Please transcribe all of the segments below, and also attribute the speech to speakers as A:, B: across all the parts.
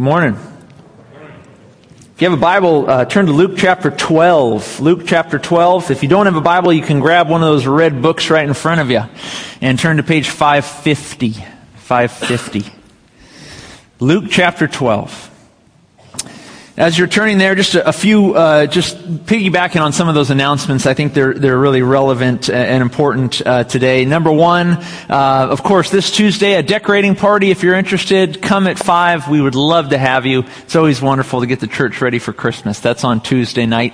A: Good morning. If you have a Bible, uh, turn to Luke chapter 12. Luke chapter 12. If you don't have a Bible, you can grab one of those red books right in front of you and turn to page 550. 550. Luke chapter 12. As you're turning there, just a, few, uh, just piggybacking on some of those announcements, I think they're, they're really relevant and important uh, today. Number one, uh, of course, this Tuesday, a decorating party. If you're interested, come at 5. We would love to have you. It's always wonderful to get the church ready for Christmas. That's on Tuesday night.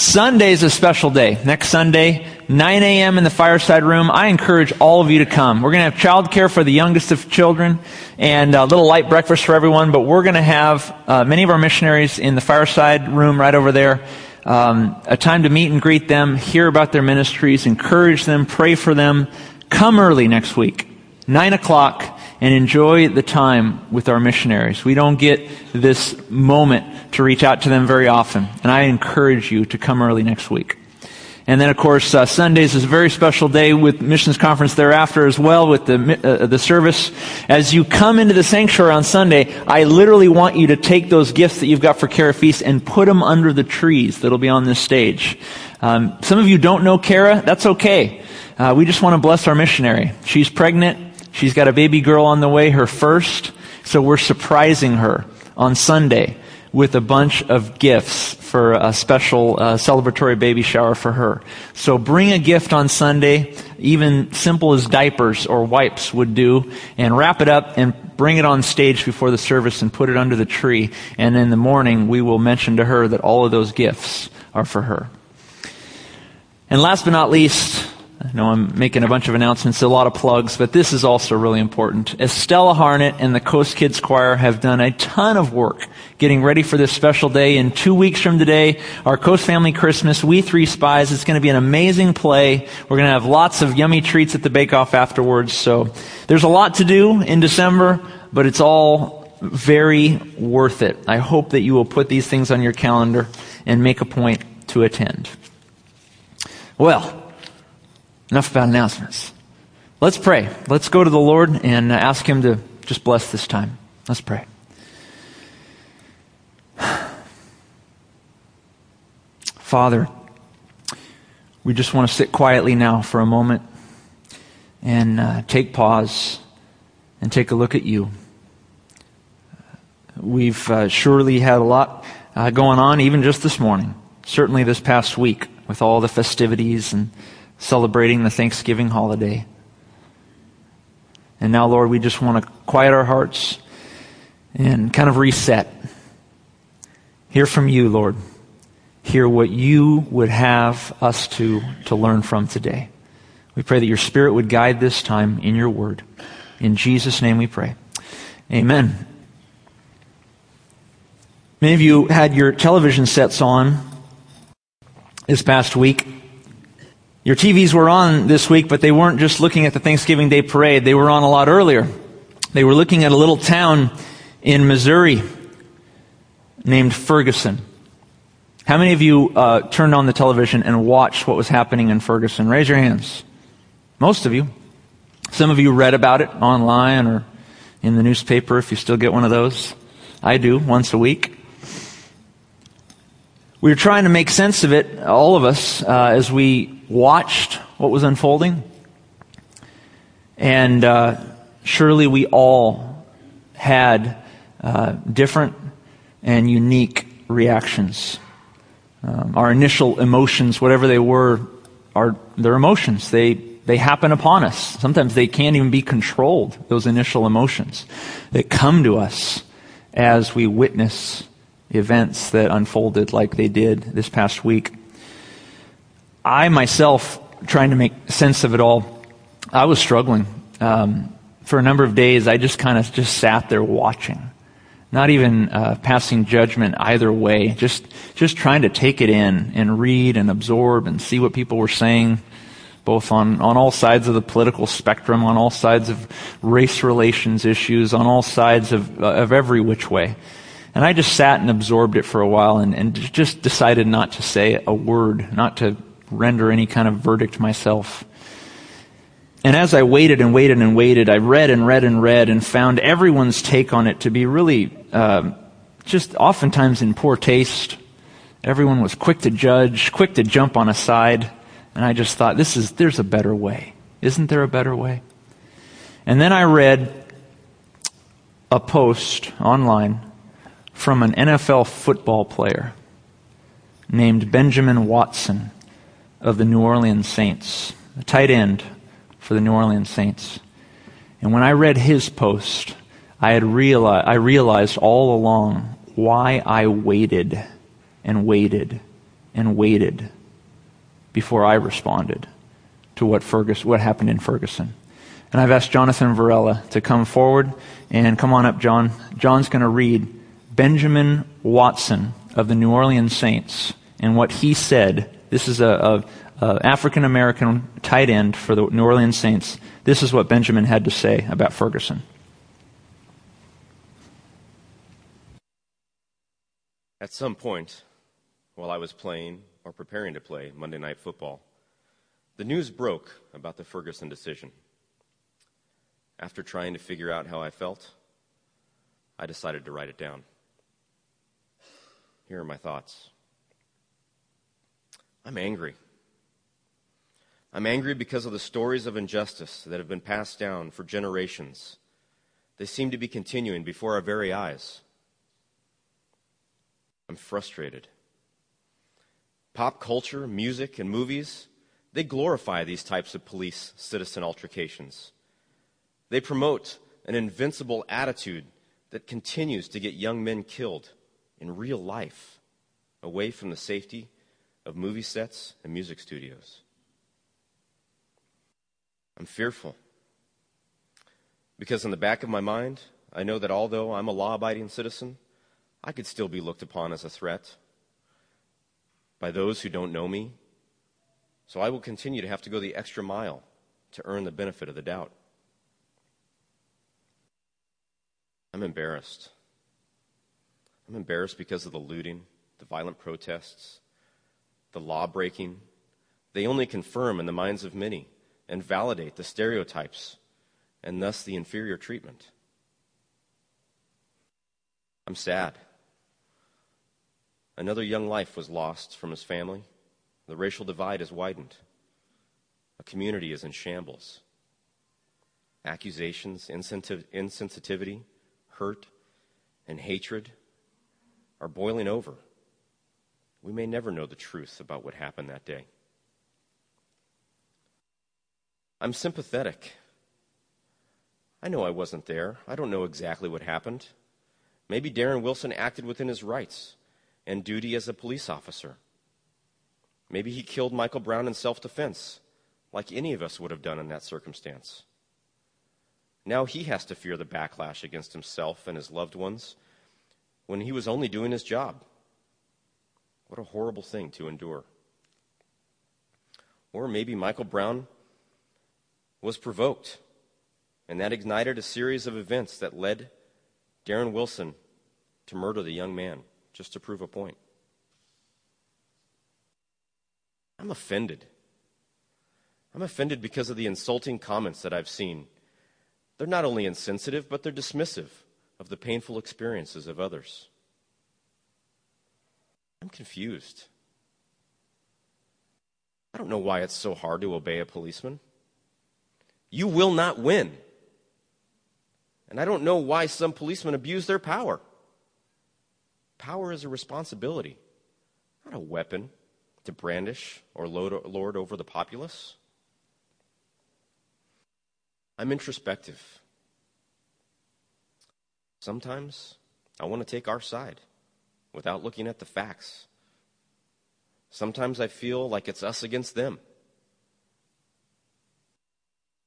A: Sunday is a special day. Next Sunday, 9 a.m. in the fireside room. I encourage all of you to come. We're going to have childcare for the youngest of children and a little light breakfast for everyone, but we're going to have uh, many of our missionaries in the fireside room right over there. Um, a time to meet and greet them, hear about their ministries, encourage them, pray for them. Come early next week, 9 o'clock and enjoy the time with our missionaries. We don't get this moment to reach out to them very often, and I encourage you to come early next week. And then, of course, uh, Sundays is a very special day with missions conference thereafter as well with the uh, the service. As you come into the sanctuary on Sunday, I literally want you to take those gifts that you've got for Kara Feast and put them under the trees that'll be on this stage. Um, some of you don't know Kara. That's okay. Uh, we just want to bless our missionary. She's pregnant. She's got a baby girl on the way, her first. So we're surprising her on Sunday with a bunch of gifts for a special uh, celebratory baby shower for her. So bring a gift on Sunday, even simple as diapers or wipes would do, and wrap it up and bring it on stage before the service and put it under the tree. And in the morning, we will mention to her that all of those gifts are for her. And last but not least, I know I'm making a bunch of announcements, a lot of plugs, but this is also really important. Estella Harnett and the Coast Kids Choir have done a ton of work getting ready for this special day. In two weeks from today, our Coast Family Christmas, We Three Spies. It's going to be an amazing play. We're going to have lots of yummy treats at the Bake Off afterwards. So there's a lot to do in December, but it's all very worth it. I hope that you will put these things on your calendar and make a point to attend. Well, Enough about announcements. Let's pray. Let's go to the Lord and ask Him to just bless this time. Let's pray. Father, we just want to sit quietly now for a moment and uh, take pause and take a look at you. We've uh, surely had a lot uh, going on, even just this morning, certainly this past week, with all the festivities and celebrating the Thanksgiving holiday. And now, Lord, we just want to quiet our hearts and kind of reset. Hear from you, Lord. Hear what you would have us to, to learn from today. We pray that your Spirit would guide this time in your word. In Jesus' name we pray. Amen. Many of you had your television sets on this past week. Your TVs were on this week, but they weren't just looking at the Thanksgiving Day parade. They were on a lot earlier. They were looking at a little town in Missouri named Ferguson. How many of you uh, turned on the television and watched what was happening in Ferguson? Raise your hands. Most of you. Some of you read about it online or in the newspaper if you still get one of those. I do once a week. We were trying to make sense of it, all of us, uh, as we watched what was unfolding. And uh, surely we all had uh, different and unique reactions. Um, our initial emotions, whatever they were, are their emotions. They they happen upon us. Sometimes they can't even be controlled. Those initial emotions that come to us as we witness events that unfolded like they did this past week. I myself, trying to make sense of it all, I was struggling. Um, for a number of days, I just kind of just sat there watching, not even uh, passing judgment either way, just just trying to take it in and read and absorb and see what people were saying, both on on all sides of the political spectrum, on all sides of race relations issues, on all sides of uh, of every which way. And I just sat and absorbed it for a while and, and just decided not to say a word, not to render any kind of verdict myself. And as I waited and waited and waited, I read and read and read and found everyone's take on it to be really um, just oftentimes in poor taste. Everyone was quick to judge, quick to jump on a side. And I just thought, this is, there's a better way. Isn't there a better way? And then I read a post online from an NFL football player named Benjamin Watson of the New Orleans Saints, a tight end for the New Orleans Saints. And when I read his post, I had realized, I realized all along why I waited and waited and waited before I responded to what Fergus, what happened in Ferguson. And I've asked Jonathan Varela to come forward and come on up, John. John's going to read Benjamin Watson of the New Orleans Saints and what he said. This is a, a, a African American tight end for the New Orleans Saints. This is what Benjamin had to say about Ferguson.
B: At some point, while I was playing or preparing to play Monday Night Football, the news broke about the Ferguson decision. After trying to figure out how I felt, I decided to write it down. Here are my thoughts I'm angry. I'm angry because of the stories of injustice that have been passed down for generations. They seem to be continuing before our very eyes. I'm frustrated. Pop culture, music, and movies, they glorify these types of police citizen altercations. They promote an invincible attitude that continues to get young men killed in real life, away from the safety of movie sets and music studios. I'm fearful because, in the back of my mind, I know that although I'm a law abiding citizen, I could still be looked upon as a threat by those who don't know me. So I will continue to have to go the extra mile to earn the benefit of the doubt. I'm embarrassed. I'm embarrassed because of the looting, the violent protests, the law breaking. They only confirm in the minds of many and validate the stereotypes and thus the inferior treatment. I'm sad. Another young life was lost from his family. The racial divide has widened. A community is in shambles. Accusations, insensitivity, hurt, and hatred are boiling over. We may never know the truth about what happened that day. I'm sympathetic. I know I wasn't there. I don't know exactly what happened. Maybe Darren Wilson acted within his rights and duty as a police officer. Maybe he killed Michael Brown in self defense, like any of us would have done in that circumstance. Now he has to fear the backlash against himself and his loved ones when he was only doing his job. What a horrible thing to endure. Or maybe Michael Brown was provoked, and that ignited a series of events that led Darren Wilson to murder the young man just to prove a point. I'm offended. I'm offended because of the insulting comments that I've seen. They're not only insensitive, but they're dismissive of the painful experiences of others. I'm confused. I don't know why it's so hard to obey a policeman. You will not win. And I don't know why some policemen abuse their power. Power is a responsibility, not a weapon to brandish or lord over the populace. I'm introspective. Sometimes I want to take our side without looking at the facts. Sometimes I feel like it's us against them.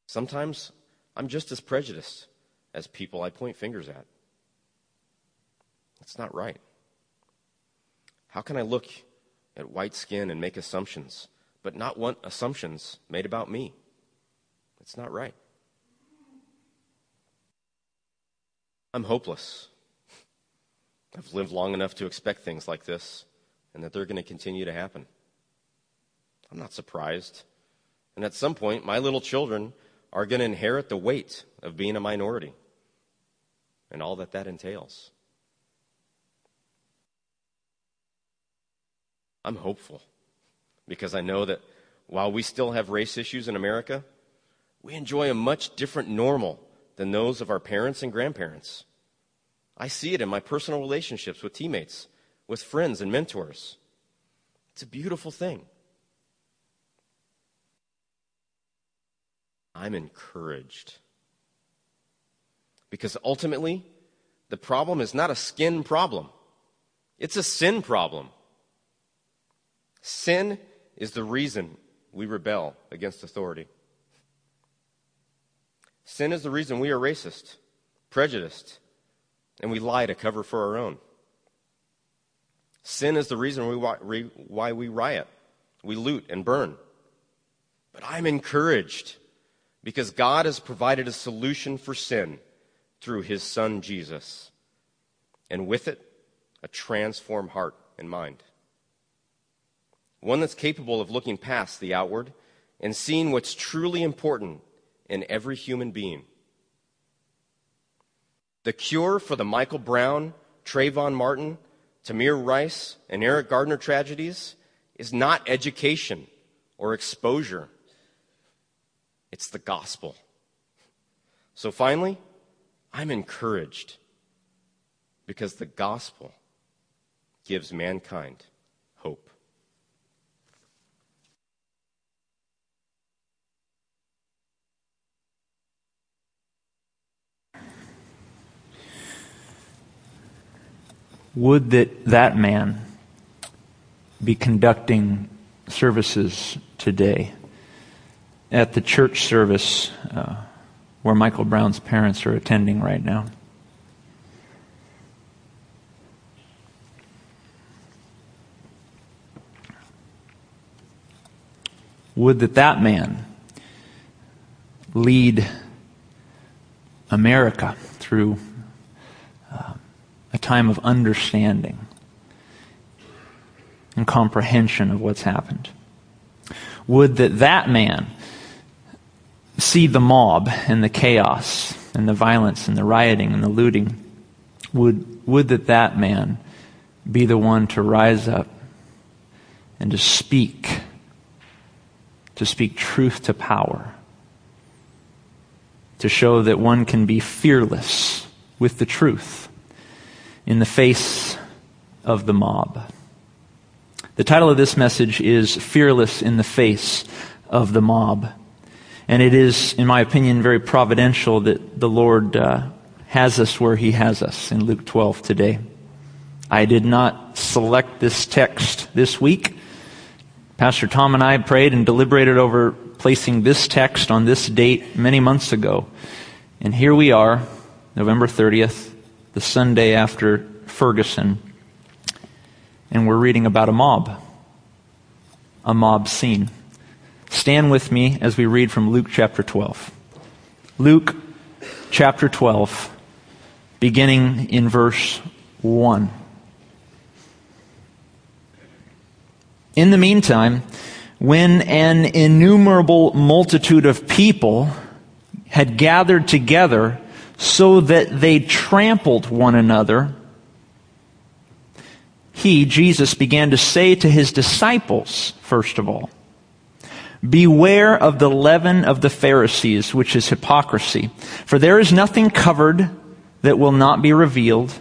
B: Sometimes I'm just as prejudiced as people I point fingers at. That's not right. How can I look at white skin and make assumptions, but not want assumptions made about me? It's not right. I'm hopeless have lived long enough to expect things like this and that they're going to continue to happen. I'm not surprised. And at some point, my little children are going to inherit the weight of being a minority and all that that entails. I'm hopeful because I know that while we still have race issues in America, we enjoy a much different normal than those of our parents and grandparents. I see it in my personal relationships with teammates, with friends and mentors. It's a beautiful thing. I'm encouraged. Because ultimately, the problem is not a skin problem, it's a sin problem. Sin is the reason we rebel against authority. Sin is the reason we are racist, prejudiced, and we lie to cover for our own. Sin is the reason we, why we riot, we loot and burn. But I'm encouraged because God has provided a solution for sin through his son Jesus, and with it, a transformed heart and mind. One that's capable of looking past the outward and seeing what's truly important in every human being. The cure for the Michael Brown, Trayvon Martin, Tamir Rice, and Eric Garner tragedies is not education or exposure it's the gospel. So finally, I'm encouraged because the gospel gives mankind hope.
A: Would that that man be conducting services today? at the church service uh, where Michael Brown's parents are attending right now. Would that that man lead America through time of understanding and comprehension of what's happened. Would that that man see the mob and the chaos and the violence and the rioting and the looting, would, would that that man be the one to rise up and to speak, to speak truth to power, to show that one can be fearless with the truth in the face of the mob. The title of this message is Fearless in the Face of the Mob. And it is, in my opinion, very providential that the Lord uh, has us where He has us in Luke 12 today. I did not select this text this week. Pastor Tom and I prayed and deliberated over placing this text on this date many months ago. And here we are, November 30th, the Sunday after Ferguson, and we're reading about a mob, a mob scene. Stand with me as we read from Luke chapter 12. Luke chapter 12, beginning in verse 1. In the meantime, when an innumerable multitude of people had gathered together so that they trampled one another, he, Jesus, began to say to his disciples, first of all, Beware of the leaven of the Pharisees, which is hypocrisy. For there is nothing covered that will not be revealed,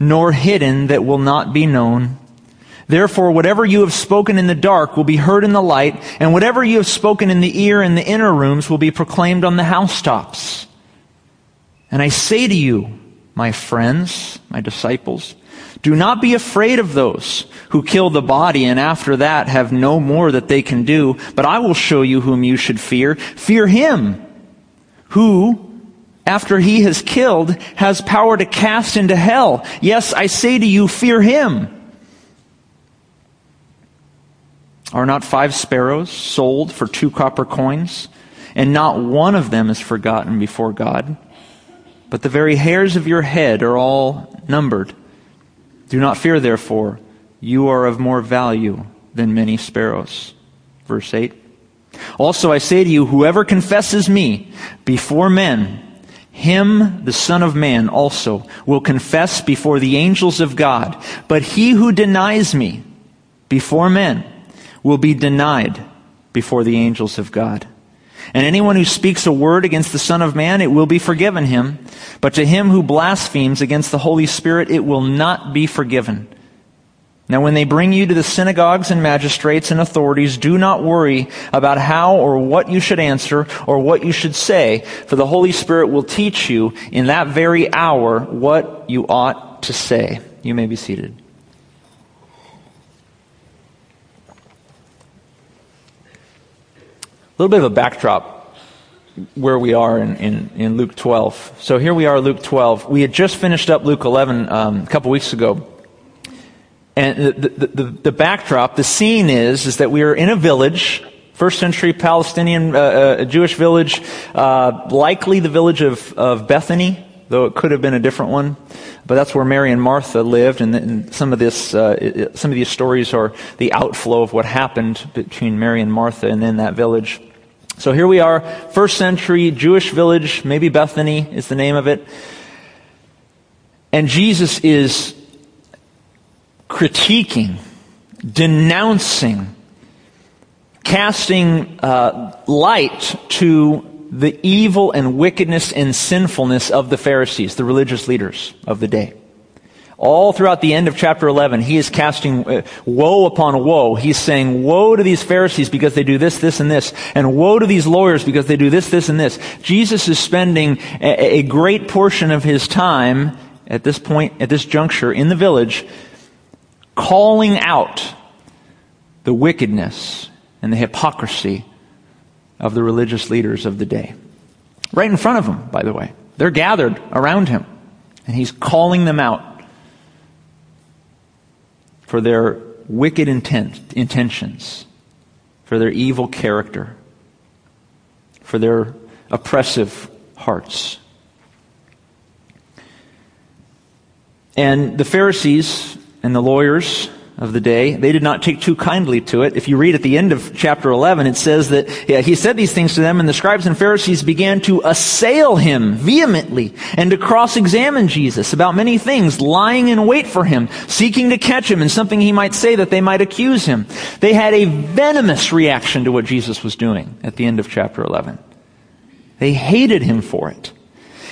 A: nor hidden that will not be known. Therefore, whatever you have spoken in the dark will be heard in the light, and whatever you have spoken in the ear in the inner rooms will be proclaimed on the housetops. And I say to you, my friends, my disciples, do not be afraid of those who kill the body and after that have no more that they can do, but I will show you whom you should fear. Fear him who, after he has killed, has power to cast into hell. Yes, I say to you, fear him. Are not five sparrows sold for two copper coins? And not one of them is forgotten before God. But the very hairs of your head are all numbered. Do not fear, therefore. You are of more value than many sparrows. Verse 8. Also I say to you, whoever confesses me before men, him, the Son of Man, also will confess before the angels of God. But he who denies me before men will be denied before the angels of God. And anyone who speaks a word against the Son of Man, it will be forgiven him. But to him who blasphemes against the Holy Spirit, it will not be forgiven. Now, when they bring you to the synagogues and magistrates and authorities, do not worry about how or what you should answer or what you should say, for the Holy Spirit will teach you in that very hour what you ought to say. You may be seated. Little bit of a backdrop where we are in, in, in Luke 12. So here we are, Luke 12. We had just finished up Luke 11 um, a couple weeks ago. And the, the, the, the, backdrop, the scene is, is that we are in a village, first century Palestinian uh, uh, Jewish village, uh, likely the village of, of Bethany, though it could have been a different one. But that's where Mary and Martha lived, and, and some of this, uh, it, some of these stories are the outflow of what happened between Mary and Martha and in that village. So here we are, first century Jewish village, maybe Bethany is the name of it. And Jesus is critiquing, denouncing, casting uh, light to the evil and wickedness and sinfulness of the Pharisees, the religious leaders of the day. All throughout the end of chapter 11, he is casting uh, woe upon woe. He's saying, woe to these Pharisees because they do this, this, and this. And woe to these lawyers because they do this, this, and this. Jesus is spending a, a great portion of his time at this point, at this juncture in the village, calling out the wickedness and the hypocrisy of the religious leaders of the day. Right in front of him, by the way. They're gathered around him, and he's calling them out for their wicked intent, intentions, for their evil character, for their oppressive hearts. And the Pharisees and the lawyers of the day, they did not take too kindly to it. If you read at the end of chapter 11, it says that yeah, he said these things to them, and the scribes and Pharisees began to assail him vehemently and to cross-examine Jesus about many things, lying in wait for him, seeking to catch him in something he might say that they might accuse him. They had a venomous reaction to what Jesus was doing at the end of chapter 11. They hated him for it.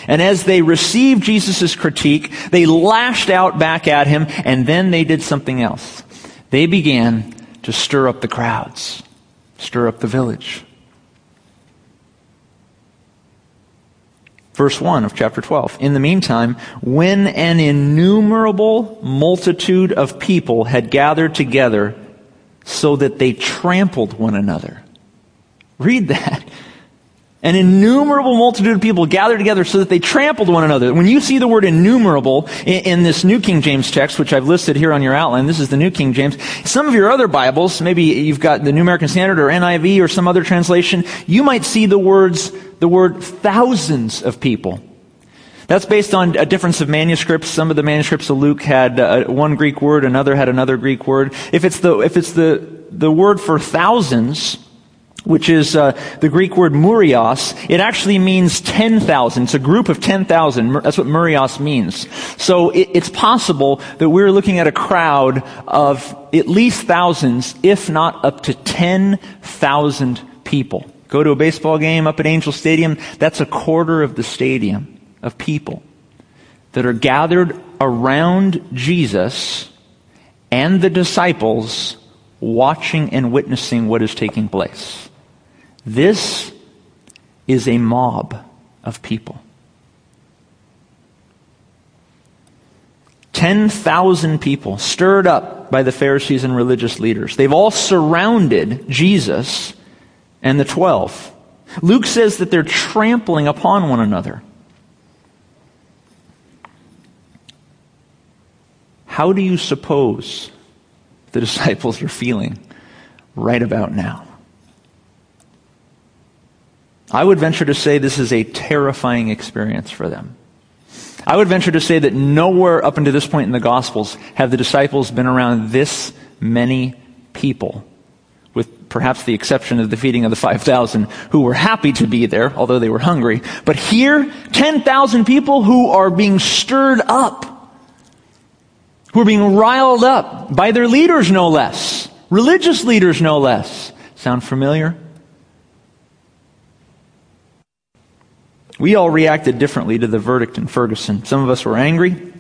A: And as they received Jesus' critique, they lashed out back at him, and then they did something else. They began to stir up the crowds, stir up the village. Verse 1 of chapter 12. In the meantime, when an innumerable multitude of people had gathered together so that they trampled one another. Read that. An innumerable multitude of people gathered together so that they trampled one another. When you see the word innumerable in, in, this New King James text, which I've listed here on your outline, this is the New King James. Some of your other Bibles, maybe you've got the New American Standard or NIV or some other translation, you might see the words, the word thousands of people. That's based on a difference of manuscripts. Some of the manuscripts of Luke had uh, one Greek word, another had another Greek word. If it's the, if it's the, the word for thousands, which is uh, the Greek word murios. It actually means 10,000. It's a group of 10,000. That's what murios means. So it, it's possible that we're looking at a crowd of at least thousands, if not up to 10,000 people. Go to a baseball game up at Angel Stadium, that's a quarter of the stadium of people that are gathered around Jesus and the disciples watching and witnessing what is taking place. This is a mob of people. 10,000 people stirred up by the Pharisees and religious leaders. They've all surrounded Jesus and the 12. Luke says that they're trampling upon one another. How do you suppose the disciples are feeling right about now? I would venture to say this is a terrifying experience for them. I would venture to say that nowhere up until this point in the Gospels have the disciples been around this many people, with perhaps the exception of the feeding of the 5,000 who were happy to be there, although they were hungry. But here, 10,000 people who are being stirred up, who are being riled up by their leaders, no less. Religious leaders, no less. Sound familiar? We all reacted differently to the verdict in Ferguson. Some of us were angry.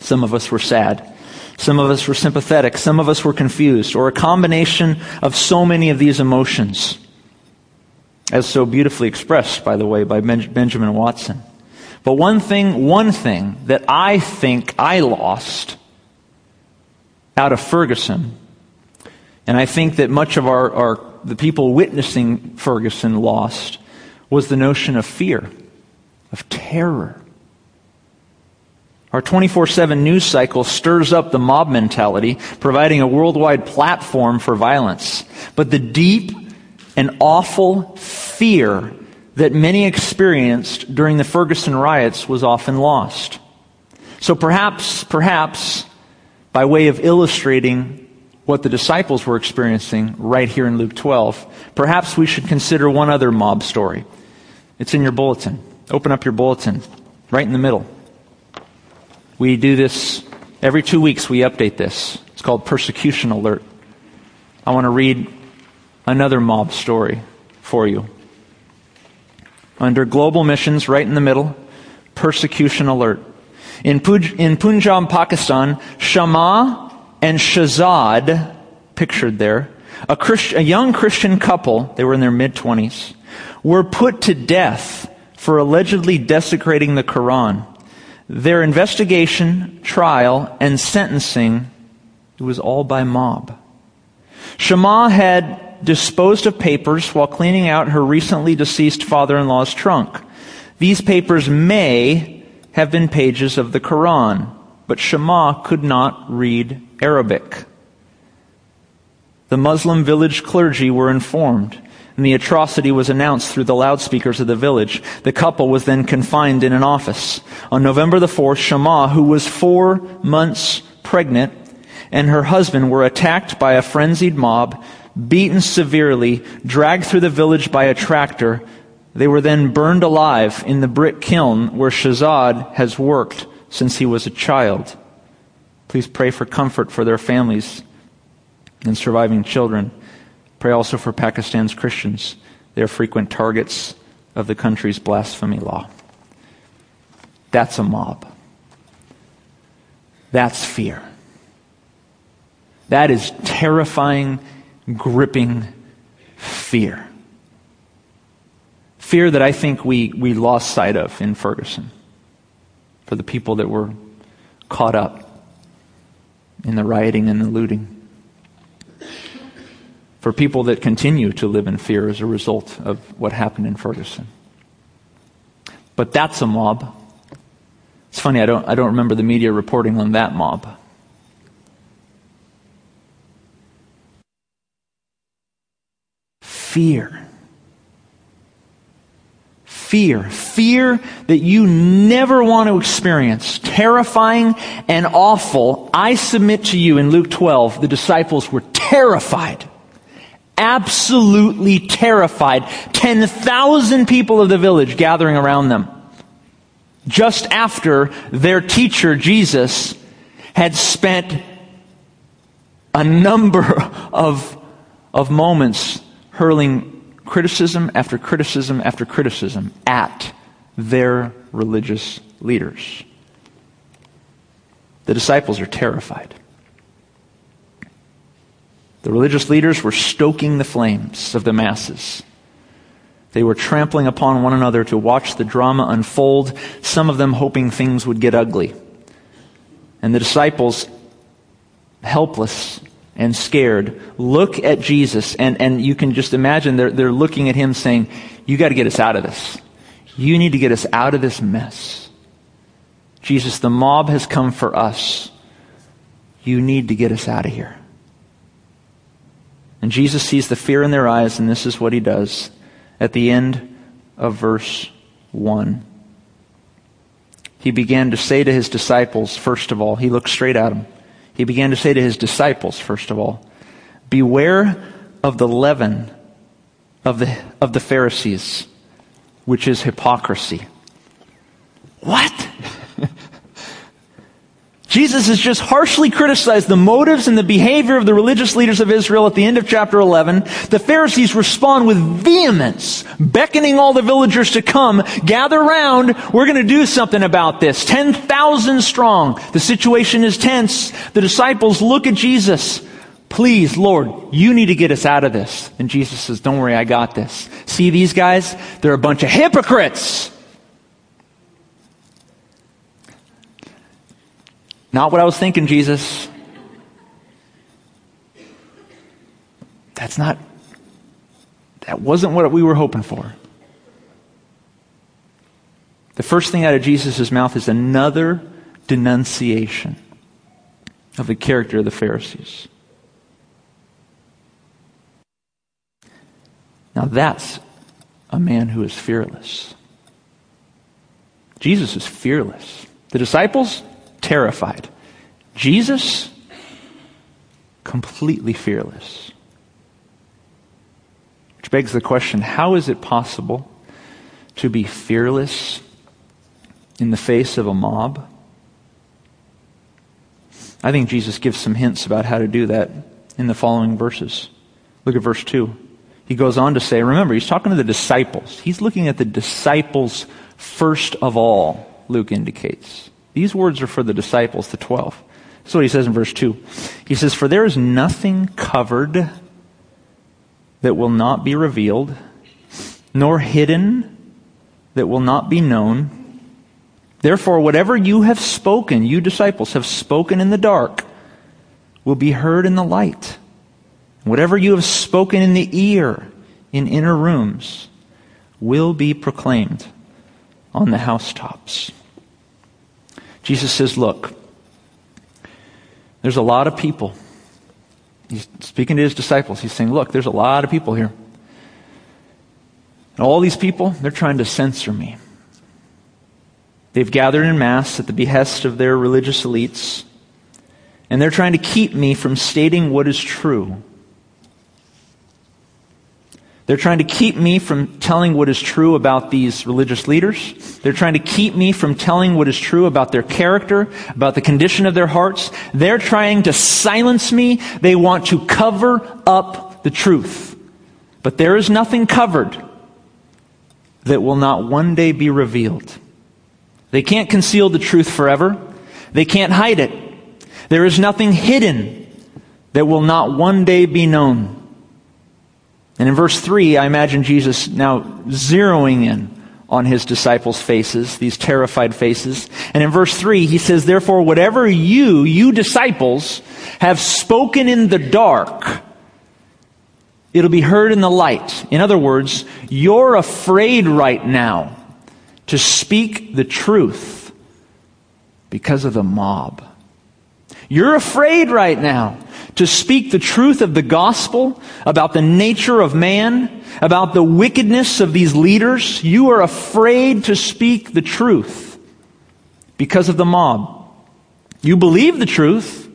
A: Some of us were sad. Some of us were sympathetic. Some of us were confused, or a combination of so many of these emotions, as so beautifully expressed, by the way, by Benjamin Watson. But one thing, one thing that I think I lost out of Ferguson, and I think that much of our, our the people witnessing Ferguson lost, was the notion of fear of terror. Our 24 7 news cycle stirs up the mob mentality, providing a worldwide platform for violence. But the deep and awful fear that many experienced during the Ferguson riots was often lost. So perhaps, perhaps, by way of illustrating what the disciples were experiencing right here in Luke 12, perhaps we should consider one other mob story. It's in your bulletin. Open up your bulletin, right in the middle. We do this every two weeks, we update this. It's called Persecution Alert. I want to read another mob story for you. Under Global Missions, right in the middle, Persecution Alert. In, Puj- in Punjab, Pakistan, Shama and Shazad, pictured there, a, Christ- a young Christian couple, they were in their mid 20s, were put to death for allegedly desecrating the Quran. Their investigation, trial, and sentencing, it was all by mob. Shama had disposed of papers while cleaning out her recently deceased father-in-law's trunk. These papers may have been pages of the Quran, but Shama could not read Arabic. The Muslim village clergy were informed and the atrocity was announced through the loudspeakers of the village. The couple was then confined in an office. On November the 4th, Shama, who was four months pregnant, and her husband were attacked by a frenzied mob, beaten severely, dragged through the village by a tractor. They were then burned alive in the brick kiln where Shazad has worked since he was a child. Please pray for comfort for their families and surviving children. Pray also for Pakistan's Christians. They are frequent targets of the country's blasphemy law. That's a mob. That's fear. That is terrifying, gripping fear. Fear that I think we, we lost sight of in Ferguson for the people that were caught up in the rioting and the looting for people that continue to live in fear as a result of what happened in Ferguson. But that's a mob. It's funny, I don't, I don't remember the media reporting on that mob. Fear. Fear. Fear that you never want to experience. Terrifying and awful. I submit to you in Luke 12, the disciples were terrified absolutely terrified. 10,000 people of the village gathering around them. Just after their teacher, Jesus, had spent a number of, of moments hurling criticism after criticism after criticism at their religious leaders. The disciples are terrified. The religious leaders were stoking the flames of the masses. They were trampling upon one another to watch the drama unfold, some of them hoping things would get ugly. And the disciples, helpless and scared, look at Jesus, and, and you can just imagine they're, they're looking at him saying, You got to get us out of this. You need to get us out of this mess. Jesus, the mob has come for us. You need to get us out of here. And Jesus sees the fear in their eyes, and this is what he does at the end of verse 1. He began to say to his disciples, first of all, he looked straight at them. He began to say to his disciples, first of all, Beware of the leaven of the, of the Pharisees, which is hypocrisy. What? Jesus has just harshly criticized the motives and the behavior of the religious leaders of Israel at the end of chapter 11. The Pharisees respond with vehemence, beckoning all the villagers to come, gather round, we're going to do something about this. 10,000 strong. The situation is tense. The disciples look at Jesus. Please, Lord, you need to get us out of this. And Jesus says, don't worry, I got this. See these guys? They're a bunch of hypocrites. Not what I was thinking, Jesus. That's not, that wasn't what we were hoping for. The first thing out of Jesus' mouth is another denunciation of the character of the Pharisees. Now that's a man who is fearless. Jesus is fearless. The disciples, terrified. Jesus, completely fearless. Which begs the question how is it possible to be fearless in the face of a mob? I think Jesus gives some hints about how to do that in the following verses. Look at verse 2. He goes on to say, remember, he's talking to the disciples. He's looking at the disciples first of all, Luke indicates. These words are for the disciples, the twelve. That's what he says in verse 2. He says, For there is nothing covered that will not be revealed, nor hidden that will not be known. Therefore, whatever you have spoken, you disciples have spoken in the dark, will be heard in the light. Whatever you have spoken in the ear, in inner rooms, will be proclaimed on the housetops. Jesus says, Look, there's a lot of people. He's speaking to his disciples. He's saying, Look, there's a lot of people here. And all these people, they're trying to censor me. They've gathered in mass at the behest of their religious elites, and they're trying to keep me from stating what is true. They're trying to keep me from telling what is true about these religious leaders. They're trying to keep me from telling what is true about their character, about the condition of their hearts. They're trying to silence me. They want to cover up the truth. But there is nothing covered that will not one day be revealed. They can't conceal the truth forever. They can't hide it. There is nothing hidden that will not one day be known. And in verse 3, I imagine Jesus now zeroing in on his disciples' faces, these terrified faces. And in verse 3, he says, Therefore, whatever you, you disciples, have spoken in the dark, it'll be heard in the light. In other words, you're afraid right now to speak the truth because of the mob. You're afraid right now to speak the truth of the gospel about the nature of man, about the wickedness of these leaders. You are afraid to speak the truth because of the mob. You believe the truth,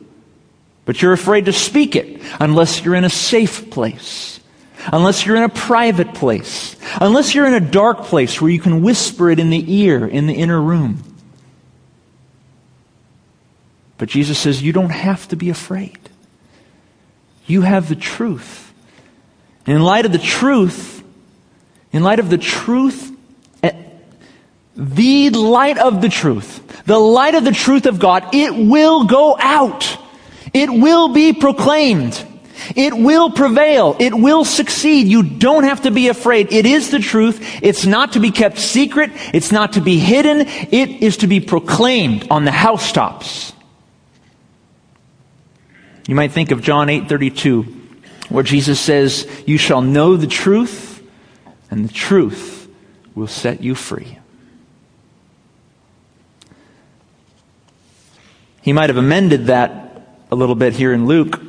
A: but you're afraid to speak it unless you're in a safe place, unless you're in a private place, unless you're in a dark place where you can whisper it in the ear in the inner room. But Jesus says you don't have to be afraid. You have the truth. In light of the truth, in light of the truth, eh, the light of the truth, the light of the truth of God, it will go out. It will be proclaimed. It will prevail. It will succeed. You don't have to be afraid. It is the truth. It's not to be kept secret. It's not to be hidden. It is to be proclaimed on the housetops. You might think of John 8:32 where Jesus says, "You shall know the truth, and the truth will set you free." He might have amended that a little bit here in Luke.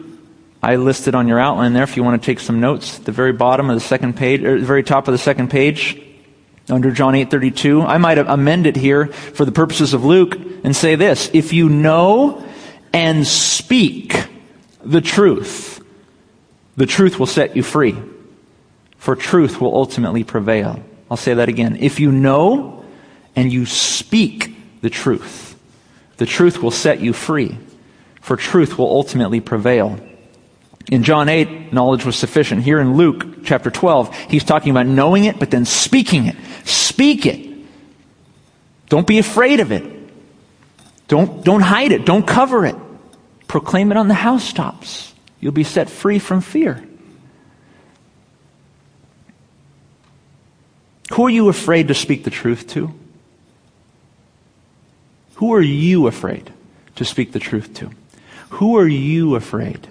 A: I listed on your outline there if you want to take some notes the very bottom of the second page or the very top of the second page under John 8:32. I might have amended here for the purposes of Luke and say this, if you know and speak the truth, the truth will set you free. For truth will ultimately prevail. I'll say that again. If you know and you speak the truth, the truth will set you free, for truth will ultimately prevail. In John 8, knowledge was sufficient. Here in Luke chapter 12, he's talking about knowing it, but then speaking it. Speak it. Don't be afraid of it. Don't, don't hide it. Don't cover it. Proclaim it on the housetops. You'll be set free from fear. Who are you afraid to speak the truth to? Who are you afraid to speak the truth to? Who are you afraid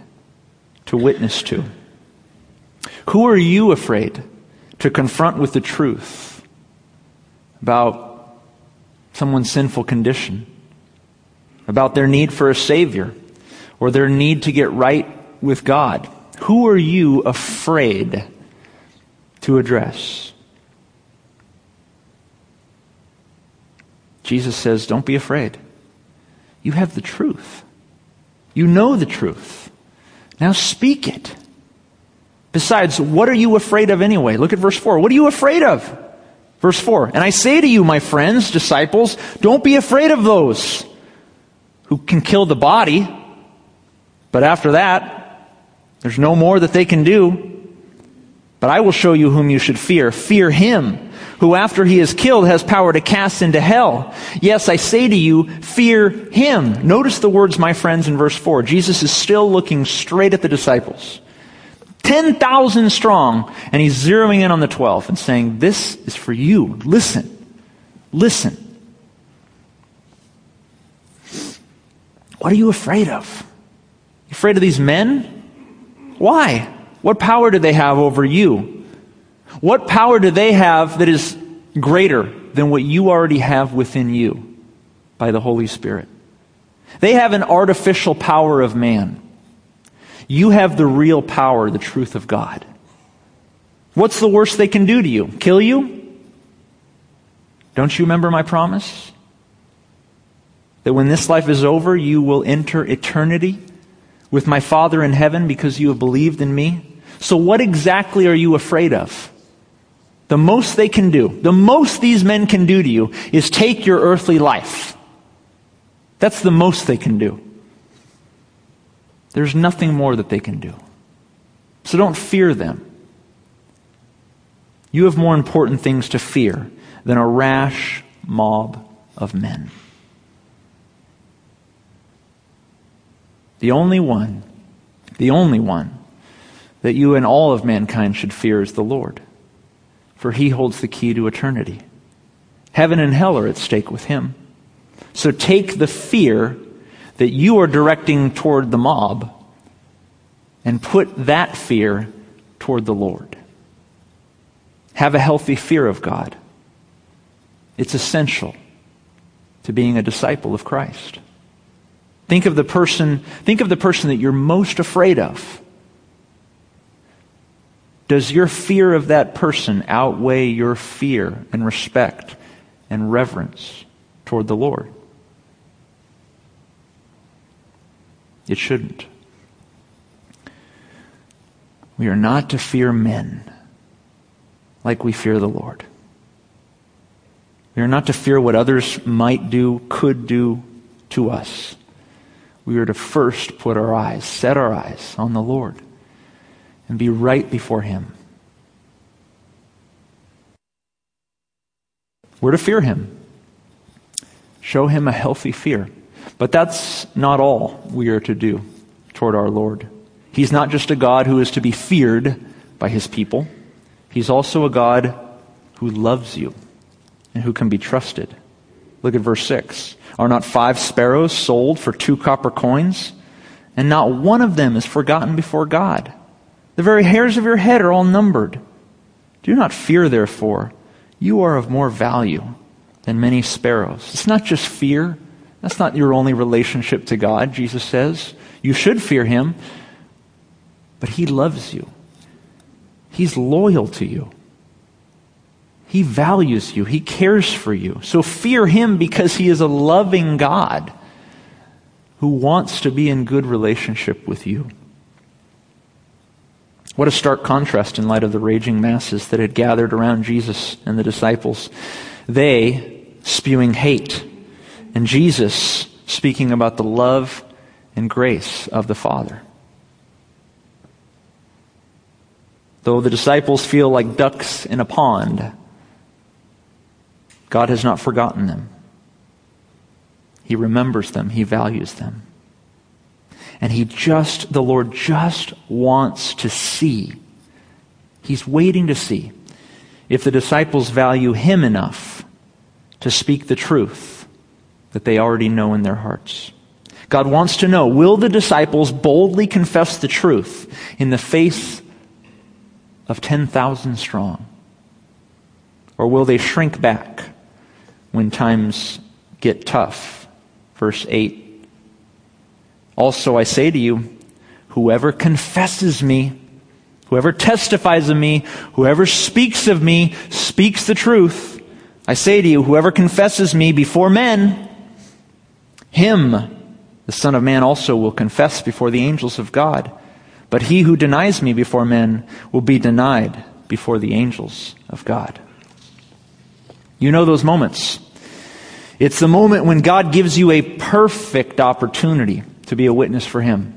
A: to witness to? Who are you afraid to confront with the truth about someone's sinful condition, about their need for a Savior, or their need to get right with God? Who are you afraid to address? Jesus says, Don't be afraid. You have the truth. You know the truth. Now speak it. Besides, what are you afraid of anyway? Look at verse 4. What are you afraid of? Verse 4. And I say to you, my friends, disciples, don't be afraid of those who can kill the body, but after that, there's no more that they can do. But I will show you whom you should fear. Fear him who after he is killed has power to cast into hell. Yes, I say to you, fear him. Notice the words, my friends, in verse 4. Jesus is still looking straight at the disciples. 10,000 strong, and he's zeroing in on the 12 and saying, This is for you. Listen. Listen. What are you afraid of? Afraid of these men? Why? What power do they have over you? What power do they have that is greater than what you already have within you by the Holy Spirit? They have an artificial power of man. You have the real power, the truth of God. What's the worst they can do to you? Kill you? Don't you remember my promise? That when this life is over, you will enter eternity with my Father in heaven because you have believed in me? So, what exactly are you afraid of? The most they can do, the most these men can do to you is take your earthly life. That's the most they can do. There's nothing more that they can do. So don't fear them. You have more important things to fear than a rash mob of men. The only one, the only one that you and all of mankind should fear is the Lord for he holds the key to eternity. Heaven and hell are at stake with him. So take the fear that you are directing toward the mob and put that fear toward the Lord. Have a healthy fear of God. It's essential to being a disciple of Christ. Think of the person, think of the person that you're most afraid of. Does your fear of that person outweigh your fear and respect and reverence toward the Lord? It shouldn't. We are not to fear men like we fear the Lord. We are not to fear what others might do, could do to us. We are to first put our eyes, set our eyes on the Lord and be right before Him. We're to fear Him, show Him a healthy fear. But that's not all we are to do toward our Lord. He's not just a God who is to be feared by His people, He's also a God who loves you and who can be trusted. Look at verse 6. Are not five sparrows sold for two copper coins? And not one of them is forgotten before God. The very hairs of your head are all numbered. Do not fear, therefore. You are of more value than many sparrows. It's not just fear. That's not your only relationship to God, Jesus says. You should fear Him, but He loves you. He's loyal to you. He values you. He cares for you. So fear Him because He is a loving God who wants to be in good relationship with you. What a stark contrast in light of the raging masses that had gathered around Jesus and the disciples. They spewing hate, and Jesus speaking about the love and grace of the Father. Though the disciples feel like ducks in a pond, God has not forgotten them. He remembers them. He values them. And he just, the Lord just wants to see. He's waiting to see if the disciples value him enough to speak the truth that they already know in their hearts. God wants to know, will the disciples boldly confess the truth in the face of 10,000 strong? Or will they shrink back when times get tough? Verse 8. Also, I say to you, whoever confesses me, whoever testifies of me, whoever speaks of me, speaks the truth. I say to you, whoever confesses me before men, him the Son of Man also will confess before the angels of God. But he who denies me before men will be denied before the angels of God. You know those moments. It's the moment when God gives you a perfect opportunity to be a witness for him.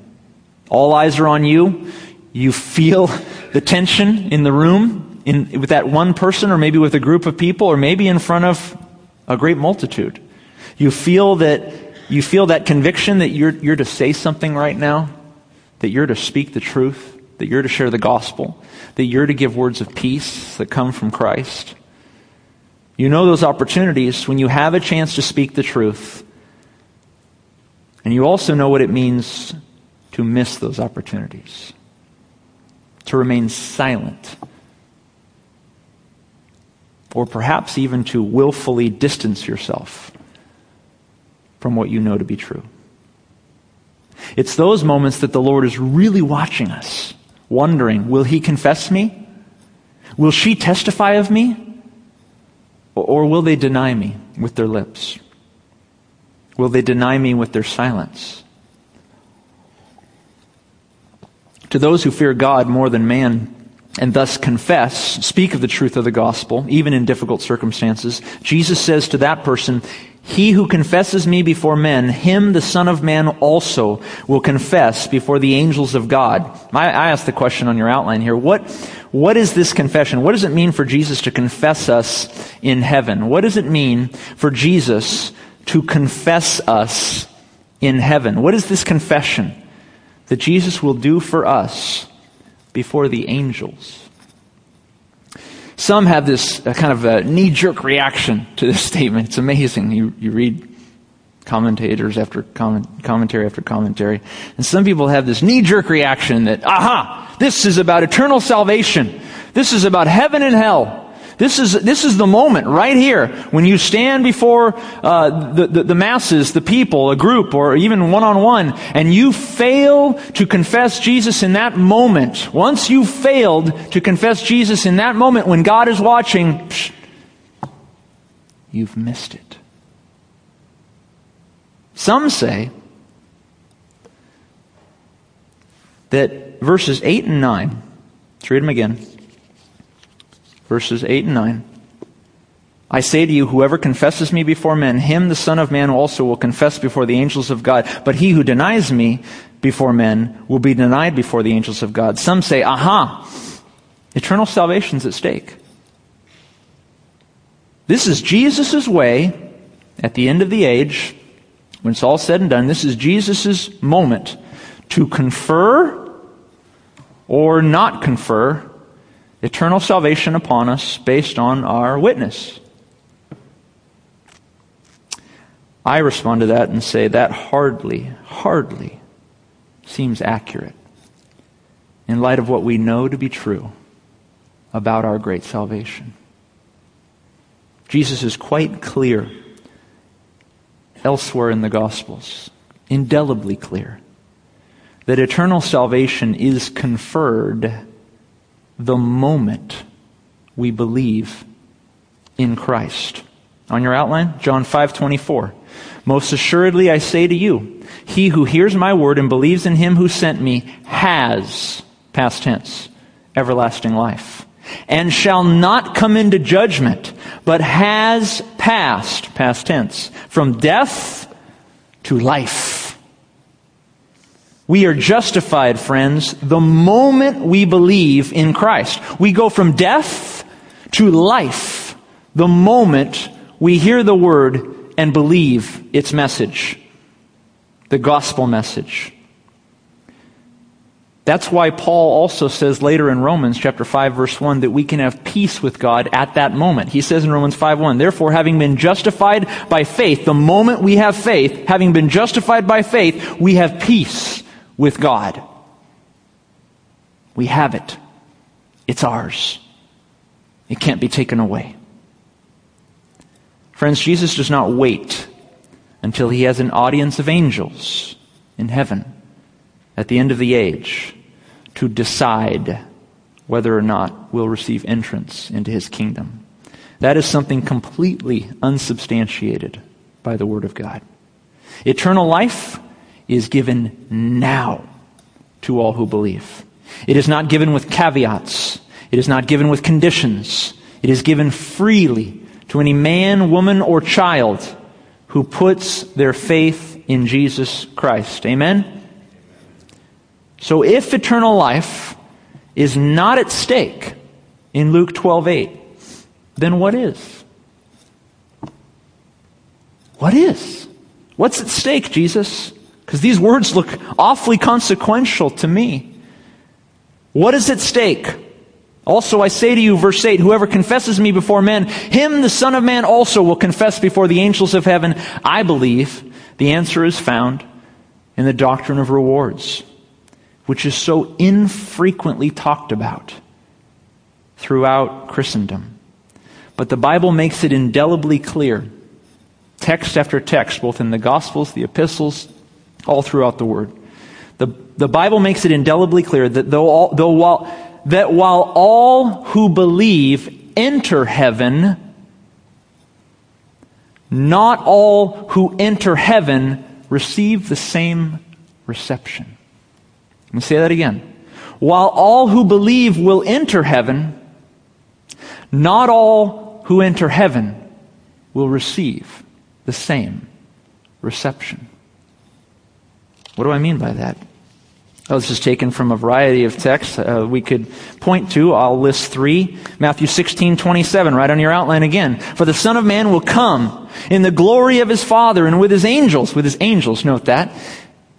A: All eyes are on you. You feel the tension in the room in, with that one person, or maybe with a group of people, or maybe in front of a great multitude. You feel that you feel that conviction that you're, you're to say something right now that you're to speak the truth, that you're to share the gospel, that you're to give words of peace that come from Christ. You know those opportunities when you have a chance to speak the truth. And you also know what it means to miss those opportunities, to remain silent, or perhaps even to willfully distance yourself from what you know to be true. It's those moments that the Lord is really watching us, wondering, will he confess me? Will she testify of me? Or will they deny me with their lips? Will they deny me with their silence? To those who fear God more than man and thus confess, speak of the truth of the gospel, even in difficult circumstances, Jesus says to that person, he who confesses me before men, him the Son of Man also will confess before the angels of God. I, I asked the question on your outline here. What, what is this confession? What does it mean for Jesus to confess us in heaven? What does it mean for Jesus to confess us in heaven? What is this confession that Jesus will do for us before the angels? Some have this uh, kind of a knee jerk reaction to this statement. It's amazing. You, you read commentators after comment, commentary after commentary. And some people have this knee jerk reaction that, aha, this is about eternal salvation. This is about heaven and hell. This is, this is the moment right here when you stand before uh, the, the, the masses, the people, a group, or even one on one, and you fail to confess Jesus in that moment. Once you've failed to confess Jesus in that moment when God is watching, psh, you've missed it. Some say that verses 8 and 9, let's read them again verses 8 and 9. I say to you, whoever confesses me before men, him the Son of Man also will confess before the angels of God. But he who denies me before men will be denied before the angels of God. Some say, aha, eternal salvation's at stake. This is Jesus' way at the end of the age, when it's all said and done. This is Jesus' moment to confer or not confer eternal salvation upon us based on our witness. I respond to that and say that hardly, hardly seems accurate in light of what we know to be true about our great salvation. Jesus is quite clear elsewhere in the Gospels, indelibly clear, that eternal salvation is conferred the moment we believe in Christ. On your outline, John 5:24. Most assuredly I say to you, he who hears my word and believes in him who sent me has past tense everlasting life and shall not come into judgment but has passed past tense from death to life. We are justified, friends, the moment we believe in Christ. We go from death to life the moment we hear the word and believe its message, the gospel message. That's why Paul also says later in Romans chapter 5 verse 1 that we can have peace with God at that moment. He says in Romans 5:1, "Therefore having been justified by faith, the moment we have faith, having been justified by faith, we have peace with God." We have it. It's ours. It can't be taken away. Friends, Jesus does not wait until he has an audience of angels in heaven at the end of the age to decide whether or not we'll receive entrance into his kingdom. That is something completely unsubstantiated by the Word of God. Eternal life is given now to all who believe. It is not given with caveats. It is not given with conditions. It is given freely to any man, woman, or child who puts their faith in Jesus Christ. Amen? So if eternal life is not at stake in Luke 12:8, then what is? What is? What's at stake, Jesus? Because these words look awfully consequential to me. What is at stake? Also, I say to you, verse 8, whoever confesses me before men, him the Son of Man also will confess before the angels of heaven. I believe the answer is found in the doctrine of rewards, which is so infrequently talked about throughout Christendom. But the Bible makes it indelibly clear, text after text, both in the Gospels, the epistles, all throughout the Word. The, the Bible makes it indelibly clear that though, all, though while that while all who believe enter heaven, not all who enter heaven receive the same reception. Let me say that again. While all who believe will enter heaven, not all who enter heaven will receive the same reception. What do I mean by that? Oh, this is taken from a variety of texts uh, we could point to. I'll list three. Matthew 16, 27, right on your outline again. For the Son of Man will come in the glory of his Father and with his angels, with his angels, note that.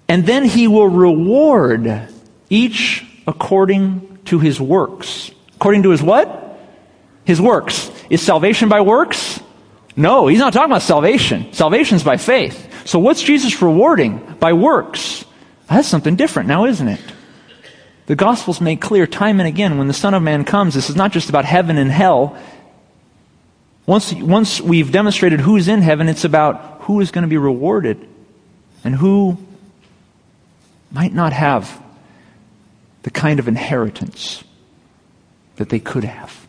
A: And then he will reward each according to his works. According to his what? His works. Is salvation by works? No, he's not talking about salvation. Salvation's by faith. So what's Jesus rewarding? By works. That's something different now, isn't it? The Gospels make clear time and again when the Son of Man comes, this is not just about heaven and hell. Once, once we've demonstrated who's in heaven, it's about who is going to be rewarded and who might not have the kind of inheritance that they could have.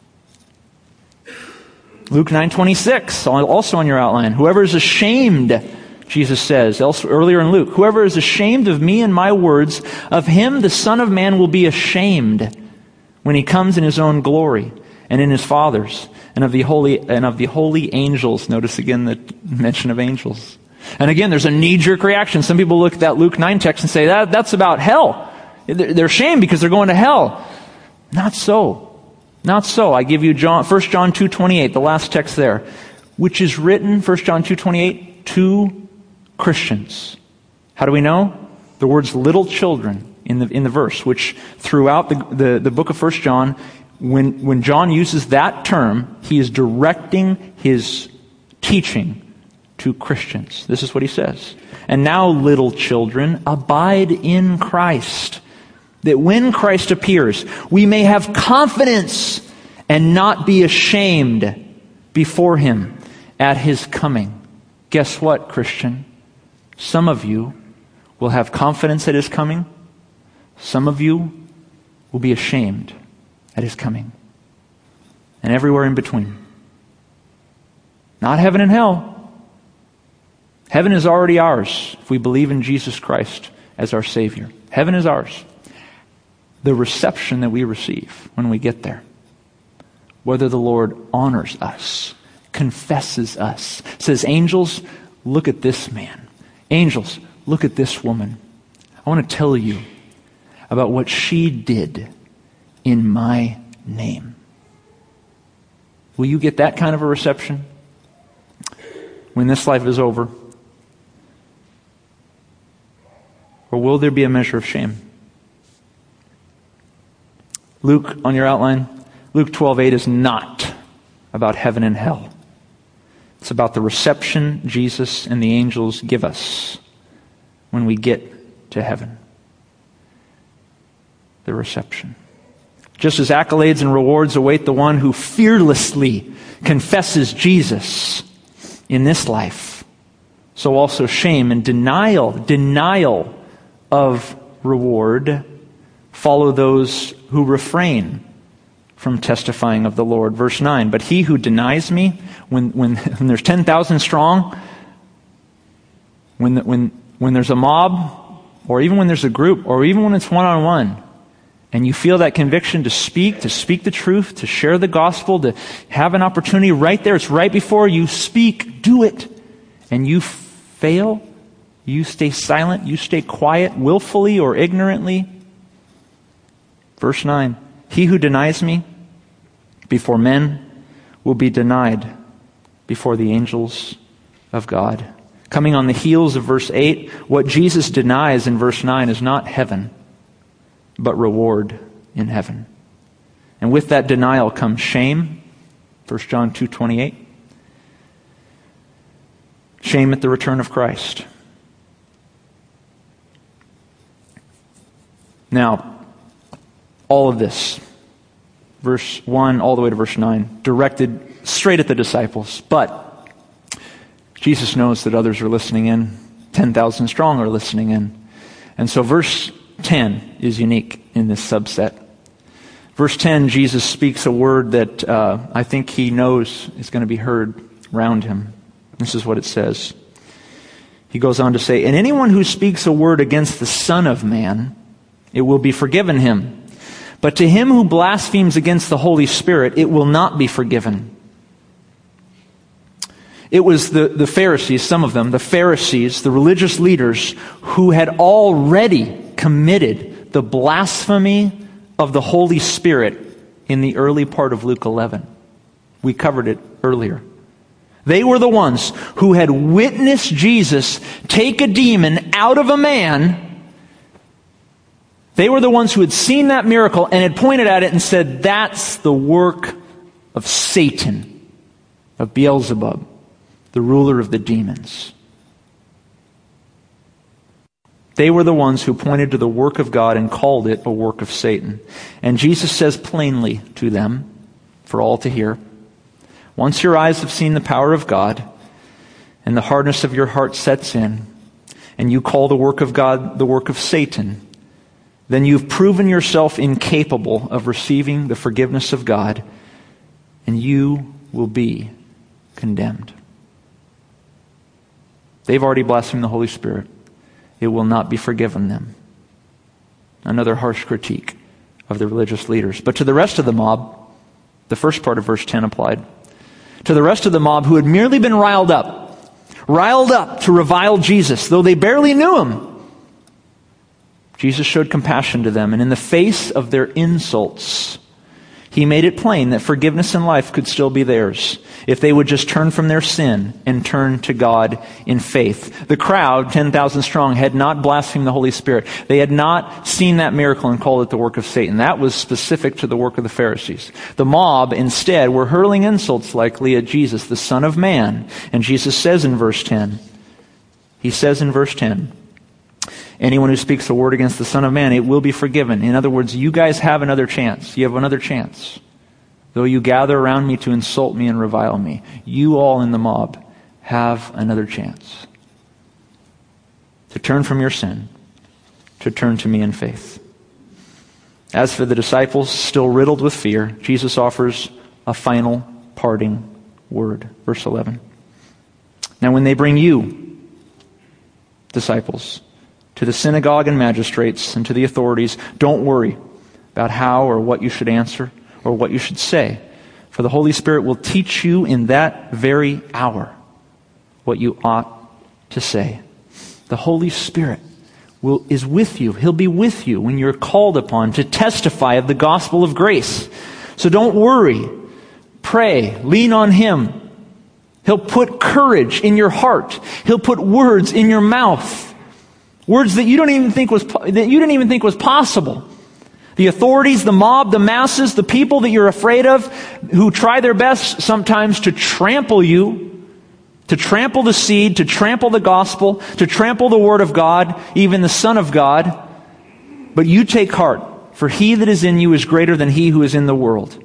A: Luke 9:26 also on your outline. Whoever is ashamed Jesus says earlier in Luke, whoever is ashamed of me and my words, of him the Son of Man will be ashamed when he comes in his own glory and in his Father's and of the holy, and of the holy angels. Notice again the mention of angels. And again, there's a knee-jerk reaction. Some people look at that Luke 9 text and say, that, that's about hell. They're ashamed because they're going to hell. Not so. Not so. I give you John, 1 John 2.28, the last text there, which is written, 1 John 2.28, to Christians. How do we know? The words little children in the, in the verse, which throughout the, the, the book of First John, when, when John uses that term, he is directing his teaching to Christians. This is what he says. And now, little children, abide in Christ, that when Christ appears, we may have confidence and not be ashamed before him at his coming. Guess what, Christian? Some of you will have confidence at his coming. Some of you will be ashamed at his coming. And everywhere in between. Not heaven and hell. Heaven is already ours if we believe in Jesus Christ as our Savior. Heaven is ours. The reception that we receive when we get there, whether the Lord honors us, confesses us, says, Angels, look at this man. Angels, look at this woman. I want to tell you about what she did in my name. Will you get that kind of a reception when this life is over? Or will there be a measure of shame? Luke, on your outline, Luke 12:8 is not about heaven and hell. It's about the reception Jesus and the angels give us when we get to heaven. The reception. Just as accolades and rewards await the one who fearlessly confesses Jesus in this life, so also shame and denial, denial of reward follow those who refrain from testifying of the Lord. Verse 9, but he who denies me, when, when, when there's 10,000 strong, when, when, when there's a mob, or even when there's a group, or even when it's one on one, and you feel that conviction to speak, to speak the truth, to share the gospel, to have an opportunity right there, it's right before you speak, do it. And you fail, you stay silent, you stay quiet, willfully or ignorantly. Verse 9 He who denies me before men will be denied before the angels of God. Coming on the heels of verse 8, what Jesus denies in verse 9 is not heaven but reward in heaven. And with that denial comes shame. 1 John 2:28. Shame at the return of Christ. Now, all of this, verse 1 all the way to verse 9, directed straight at the disciples. But Jesus knows that others are listening in. 10,000 strong are listening in. And so, verse 10 is unique in this subset. Verse 10, Jesus speaks a word that uh, I think he knows is going to be heard around him. This is what it says. He goes on to say, And anyone who speaks a word against the Son of Man, it will be forgiven him. But to him who blasphemes against the Holy Spirit, it will not be forgiven. It was the, the Pharisees, some of them, the Pharisees, the religious leaders, who had already committed the blasphemy of the Holy Spirit in the early part of Luke 11. We covered it earlier. They were the ones who had witnessed Jesus take a demon out of a man. They were the ones who had seen that miracle and had pointed at it and said, That's the work of Satan, of Beelzebub, the ruler of the demons. They were the ones who pointed to the work of God and called it a work of Satan. And Jesus says plainly to them, for all to hear, once your eyes have seen the power of God and the hardness of your heart sets in, and you call the work of God the work of Satan, then you've proven yourself incapable of receiving the forgiveness of God, and you will be condemned. They've already blasphemed the Holy Spirit it will not be forgiven them. Another harsh critique of the religious leaders. But to the rest of the mob, the first part of verse 10 applied. To the rest of the mob who had merely been riled up, riled up to revile Jesus, though they barely knew him, Jesus showed compassion to them, and in the face of their insults, he made it plain that forgiveness in life could still be theirs if they would just turn from their sin and turn to God in faith. The crowd, 10,000 strong, had not blasphemed the Holy Spirit. They had not seen that miracle and called it the work of Satan. That was specific to the work of the Pharisees. The mob, instead, were hurling insults likely at Jesus, the Son of Man. And Jesus says in verse 10, he says in verse 10, Anyone who speaks a word against the Son of Man, it will be forgiven. In other words, you guys have another chance. You have another chance. Though you gather around me to insult me and revile me, you all in the mob have another chance to turn from your sin, to turn to me in faith. As for the disciples, still riddled with fear, Jesus offers a final parting word. Verse 11. Now, when they bring you, disciples, to the synagogue and magistrates and to the authorities, don't worry about how or what you should answer or what you should say. For the Holy Spirit will teach you in that very hour what you ought to say. The Holy Spirit will, is with you. He'll be with you when you're called upon to testify of the gospel of grace. So don't worry. Pray. Lean on Him. He'll put courage in your heart. He'll put words in your mouth. Words that you don't even think was, that you didn't even think was possible. The authorities, the mob, the masses, the people that you're afraid of, who try their best sometimes to trample you, to trample the seed, to trample the gospel, to trample the word of God, even the son of God. But you take heart, for he that is in you is greater than he who is in the world.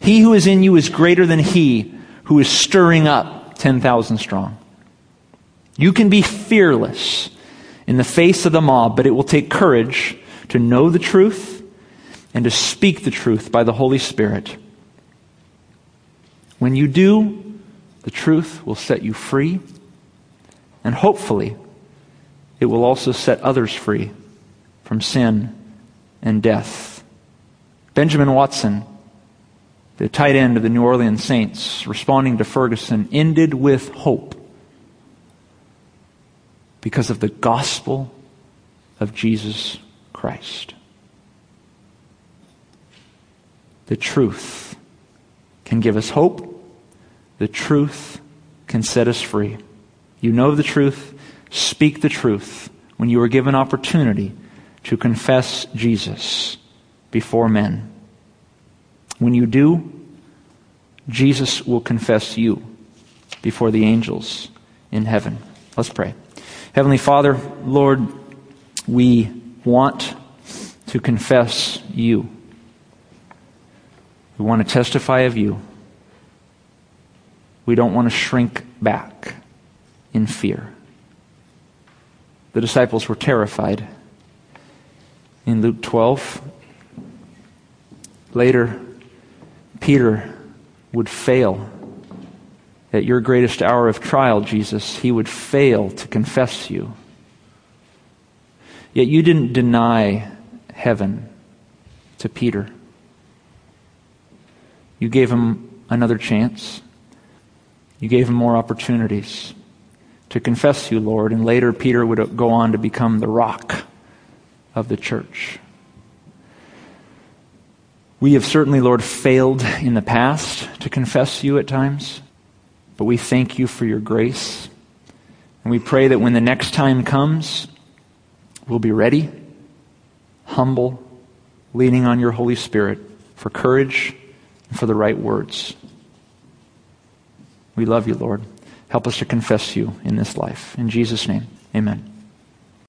A: He who is in you is greater than he who is stirring up 10,000 strong. You can be fearless in the face of the mob, but it will take courage to know the truth and to speak the truth by the Holy Spirit. When you do, the truth will set you free, and hopefully, it will also set others free from sin and death. Benjamin Watson, the tight end of the New Orleans Saints, responding to Ferguson, ended with hope because of the gospel of Jesus Christ. The truth can give us hope. The truth can set us free. You know the truth. Speak the truth when you are given opportunity to confess Jesus before men. When you do, Jesus will confess you before the angels in heaven. Let's pray. Heavenly Father, Lord, we want to confess you. We want to testify of you. We don't want to shrink back in fear. The disciples were terrified. In Luke 12, later, Peter would fail at your greatest hour of trial, Jesus, he would fail to confess you. Yet you didn't deny heaven to Peter. You gave him another chance. You gave him more opportunities to confess you, Lord. And later, Peter would go on to become the rock of the church. We have certainly, Lord, failed in the past to confess you at times. But we thank you for your grace. And we pray that when the next time comes, we'll be ready, humble, leaning on your Holy Spirit for courage and for the right words. We love you, Lord. Help us to confess you in this life. In Jesus' name, amen.